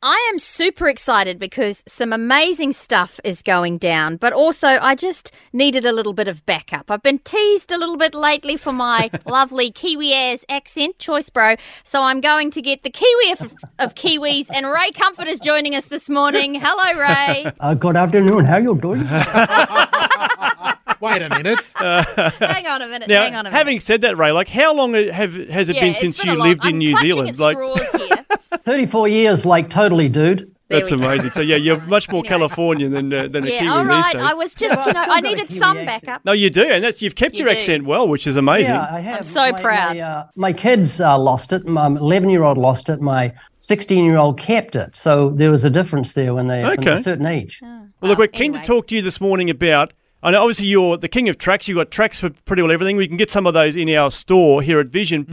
I am super excited because some amazing stuff is going down, but also I just needed a little bit of backup. I've been teased a little bit lately for my lovely Kiwi airs accent, choice bro, so I'm going to get the Kiwi of, of Kiwis, and Ray Comfort is joining us this morning. Hello, Ray. Uh, good afternoon. How you doing? Wait a minute. hang on a minute. Now, hang on a minute. having said that, Ray, like how long have has it yeah, been since been you long- lived in I'm New Zealand? at Like straws here. 34 years, like totally, dude. There that's amazing. So yeah, you're much more Anyway. Californian than uh, than a Kiwi all right. these days. I was just, you know, I needed Kiwi some accent. backup. No, you do, and that's you've kept You your do. accent well, which is amazing. Yeah, I have. I'm so my, proud. My, uh, my kids uh, lost it. My 11 year old lost it. My 16 year old kept it. So there was a difference there when they when Okay. a certain age. Well, look, we're keen to talk to you this morning about. I know obviously you're the king of tracts. You've got tracts for pretty well everything. We can get some of those in our store here at Vision, Mm.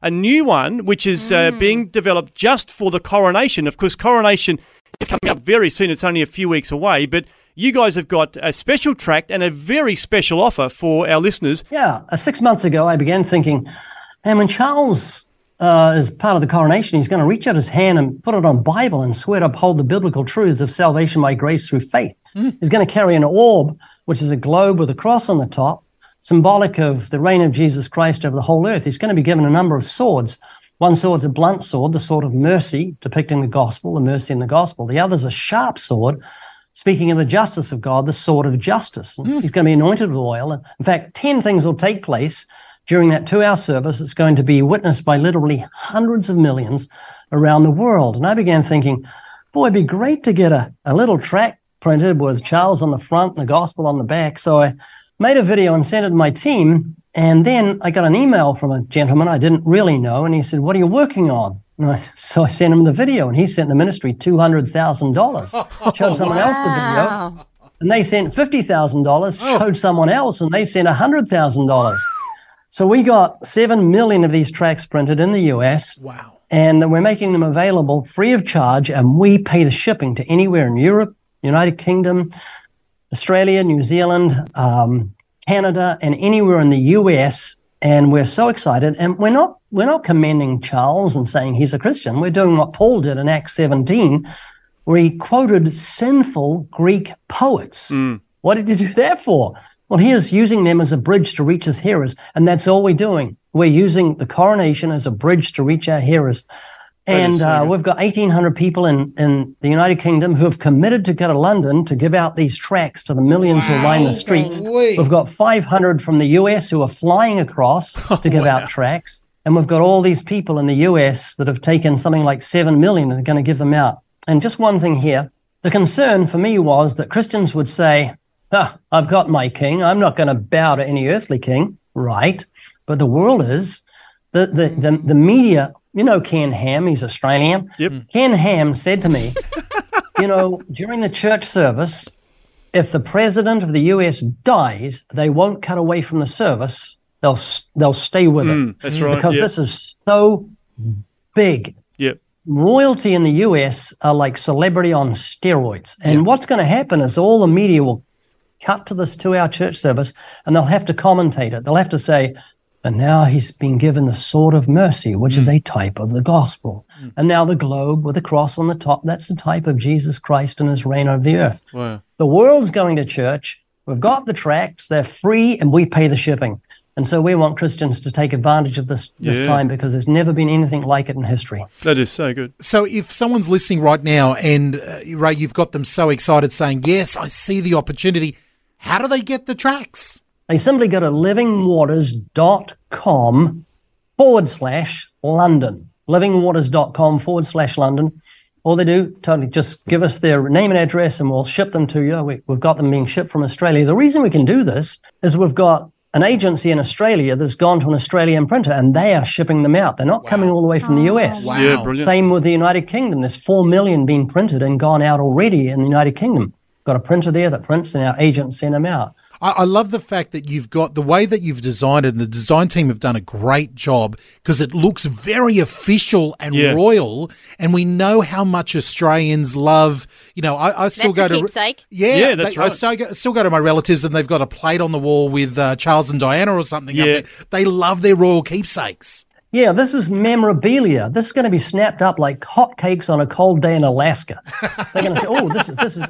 But a new one which is uh, being developed just for the coronation. Of course, coronation is coming up very soon. It's only a few weeks away, but you guys have got a special tract and a very special offer for our listeners. Yeah, uh, six months ago, I began thinking, and when Charles uh, is part of the coronation, he's going to reach out his hand and put it on Bible and swear to uphold the biblical truths of salvation by grace through faith. He's going to carry an orb, which is a globe with a cross on the top, symbolic of the reign of Jesus Christ over the whole earth. He's going to be given a number of swords. One sword's a blunt sword, the sword of mercy, depicting the gospel, the mercy in the gospel. The other's a sharp sword, speaking of the justice of God, the sword of justice. And He's going to be anointed with oil. And in fact, 10 things will take place during that two hour service. It's going to be witnessed by literally hundreds of millions around the world. And I began thinking, boy, it'd be great to get a, a little tract printed with Charles on the front and the gospel on the back. So I made a video and sent it to my team. And then I got an email from a gentleman I didn't really know. And he said, What are you working on? And I, so I sent him the video, and he sent the ministry $200,000. Showed someone else the video and they sent fifty thousand dollars. Oh. Showed someone else, and they sent hundred thousand dollars. So we got seven million of these tracts printed in the U.S. Wow. and we're making them available free of charge, and we pay the shipping to anywhere in Europe, United Kingdom, Australia, New Zealand, um, Canada, and anywhere in the U.S. And we're so excited, and we're not we're not commending Charles and saying he's a Christian. We're doing what Paul did in Acts 17, where he quoted sinful Greek poets. What did he do that for? Well, he is using them as a bridge to reach his hearers, and that's all we're doing. We're using the coronation as a bridge to reach our hearers. And uh, we've got 1,800 people in, in the United Kingdom who have committed to go to London to give out these tracts to the millions who line the streets. Wee. We've got 500 from the US who are flying across to give out tracts. And we've got all these people in the US that have taken something like 7 million and are going to give them out. And just one thing here the concern for me was that Christians would say, ah, I've got my king. I'm not going to bow to any earthly king. Right. But the world is. The, the, the, the media, you know, Ken Ham, he's Australian. Yep. Ken Ham said to me, you know, during the church service, if the president of the US dies, they won't cut away from the service. They'll they'll stay with it Mm, that's right. because yep. this is so big. Yep. Royalty in the US are like celebrity on steroids. And what's going to happen is all the media will cut to this two hour church service and they'll have to commentate it. They'll have to say, and now he's been given the sword of mercy, which is a type of the gospel. And now the globe with the cross on the top, that's the type of Jesus Christ and his reign over the earth. Wow. The world's going to church. We've got the tracts, they're free, and we pay the shipping. And so we want Christians to take advantage of this, this Yeah. time because there's never been anything like it in history. That is so good. So if someone's listening right now and uh, Ray, you've got them so excited saying, yes, I see the opportunity. How do they get the tracts? They simply go to livingwaters.com forward slash London. Livingwaters.com forward slash London. All they do, totally just give us their name and address and we'll ship them to you. We, we've got them being shipped from Australia. The reason we can do this is we've got an agency in Australia that's gone to an Australian printer and they are shipping them out. They're not coming all the way from the oh, US. Wow. Yeah, brilliant. Same with the United Kingdom. There's 4 million being printed and gone out already in the United Kingdom. Got a printer there that prints and our agents send them out. I, I love the fact that you've got the way that you've designed it, and the design team have done a great job because it looks very official and Yeah. royal. And we know how much Australians love. You know, I, I still That's go a to keepsake. yeah, Yeah, that's they- I still go, still go to my relatives, and they've got a plate on the wall with uh, Charles and Diana or something. up Yeah. there. they love their royal keepsakes. Yeah, this is memorabilia. This is going to be snapped up like hotcakes on a cold day in Alaska. They're going to say, "Oh, this is this is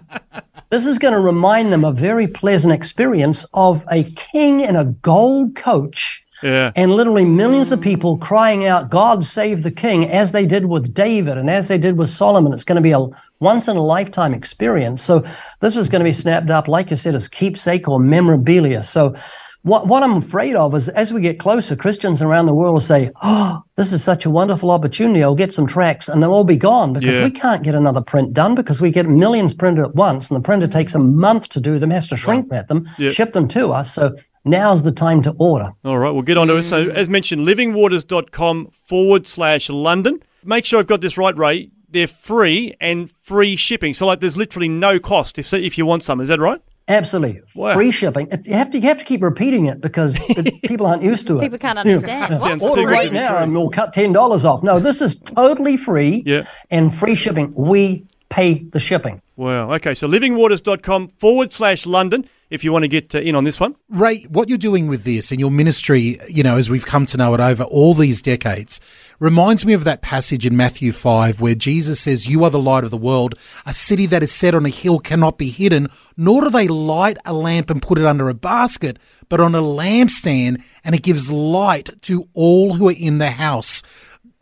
this is going to remind them a very pleasant experience of a king in a gold coach." Yeah. And literally millions of people crying out, God save the king, as they did with David and as they did with Solomon. It's going to be a once in a lifetime experience. So this is going to be snapped up, like you said, as keepsake or memorabilia. So what, what I'm afraid of is as we get closer, Christians around the world will say, Oh, this is such a wonderful opportunity. I'll get some tracts and they'll all be gone because Yeah. we can't get another print done because we get millions printed at once and the printer takes a month to do them, has to shrink wrap them, Yeah. ship them to us. So now's the time to order. All right, we'll get on to it. So, as mentioned, livingwaters.com forward slash London. Make sure I've got this right, Ray. They're free and free shipping. So, like, there's literally no cost if, if you want some. Is that right? Absolutely. Wow. Free shipping. It, you have to you have to keep repeating it because the, people aren't used to it. People can't You know, understand. What? Sounds too Order right now and we'll cut ten dollars off. No, this is totally free Yeah. and free shipping. We pay the shipping. Wow. Okay. So, livingwaters.com forward slash London if you want to get uh, in on this one. Ray, what you're doing with this and your ministry, you know, as we've come to know it over all these decades, reminds me of that passage in Matthew 5 where Jesus says, You are the light of the world. A city that is set on a hill cannot be hidden, nor do they light a lamp and put it under a basket, but on a lampstand, and it gives light to all who are in the house.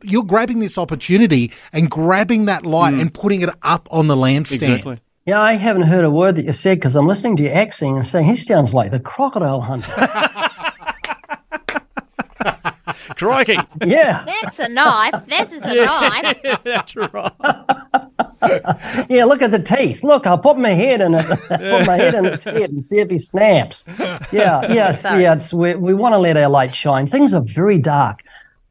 You're grabbing this opportunity and grabbing that light hmm. and putting it up on the lampstand. Exactly. Yeah, I haven't heard a word that you said because I'm listening to you accent and saying he sounds like the crocodile hunter. Crikey. yeah, That's a knife. This is a knife. That's right. yeah. Look at the teeth. Look, I'll put my head in it. put my head in its head and see if he snaps. Yeah, yes, Sorry. yeah. It's, we we want to let our light shine. Things are very dark.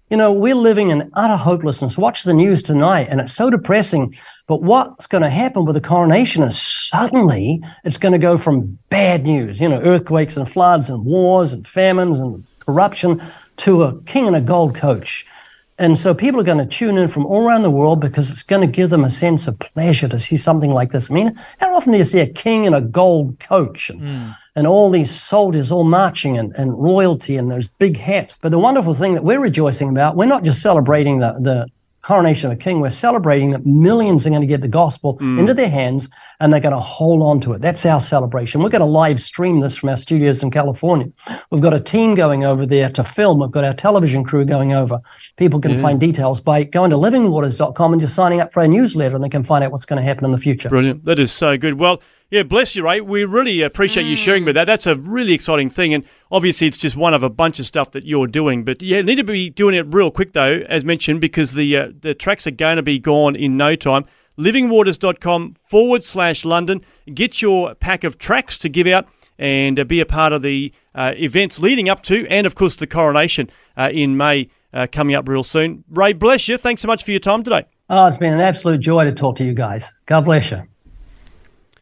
You know, we're living in utter hopelessness. Watch the news tonight, and it's so depressing. But what's going to happen with the coronation is suddenly it's going to go from bad news, you know, earthquakes and floods and wars and famines and corruption, to a king in a gold coach. And so people are going to tune in from all around the world because it's going to give them a sense of pleasure to see something like this. I mean, how often do you see a king in a gold coach and, hmm. And all these soldiers all marching and, and royalty and those big hats? But the wonderful thing that we're rejoicing about, we're not just celebrating the, the coronation of a king, we're celebrating that millions are going to get the gospel mm. into their hands and they're going to hold on to it. That's our celebration. We're going to live stream this from our studios in California. We've got a team going over there to film. We've got our television crew going over. People can find details by going to livingwaters.com and just signing up for our newsletter and they can find out what's going to happen in the future. Brilliant. That is so good. Well, yeah, bless you, Ray. We really appreciate you sharing with that. That's a really exciting thing. And obviously, it's just one of a bunch of stuff that you're doing. But yeah, need to be doing it real quick, though, as mentioned, because the, uh, the tracts are going to be gone in no time. Livingwaters.com forward slash London. Get your pack of tracts to give out and uh, be a part of the uh, events leading up to, and of course, the coronation uh, in May uh, coming up real soon. Ray, bless you. Thanks so much for your time today. Oh, it's been an absolute joy to talk to you guys. God bless you.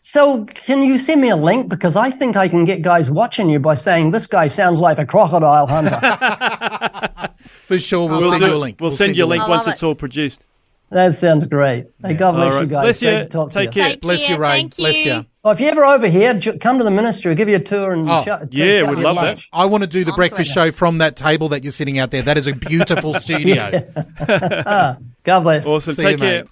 So, can you send me a link? Because I think I can get guys watching you by saying, This guy sounds like a crocodile hunter. For sure, we'll, We'll, send do you a link. We'll, send you a link I once love it's all produced. that sounds great. Hey, God bless All right. you guys. Bless Great you. to talk Take to you. care. Take Bless you. Ray. Thank Bless you. you. Well, if you're ever over here, come to the ministry. I'll give you a tour and Oh, shut- yeah, we'd love your that. I want to do the On breakfast Twitter. show from that table that you're sitting out there. That is a beautiful studio. Ah, God bless. Awesome. See Take you, care. mate.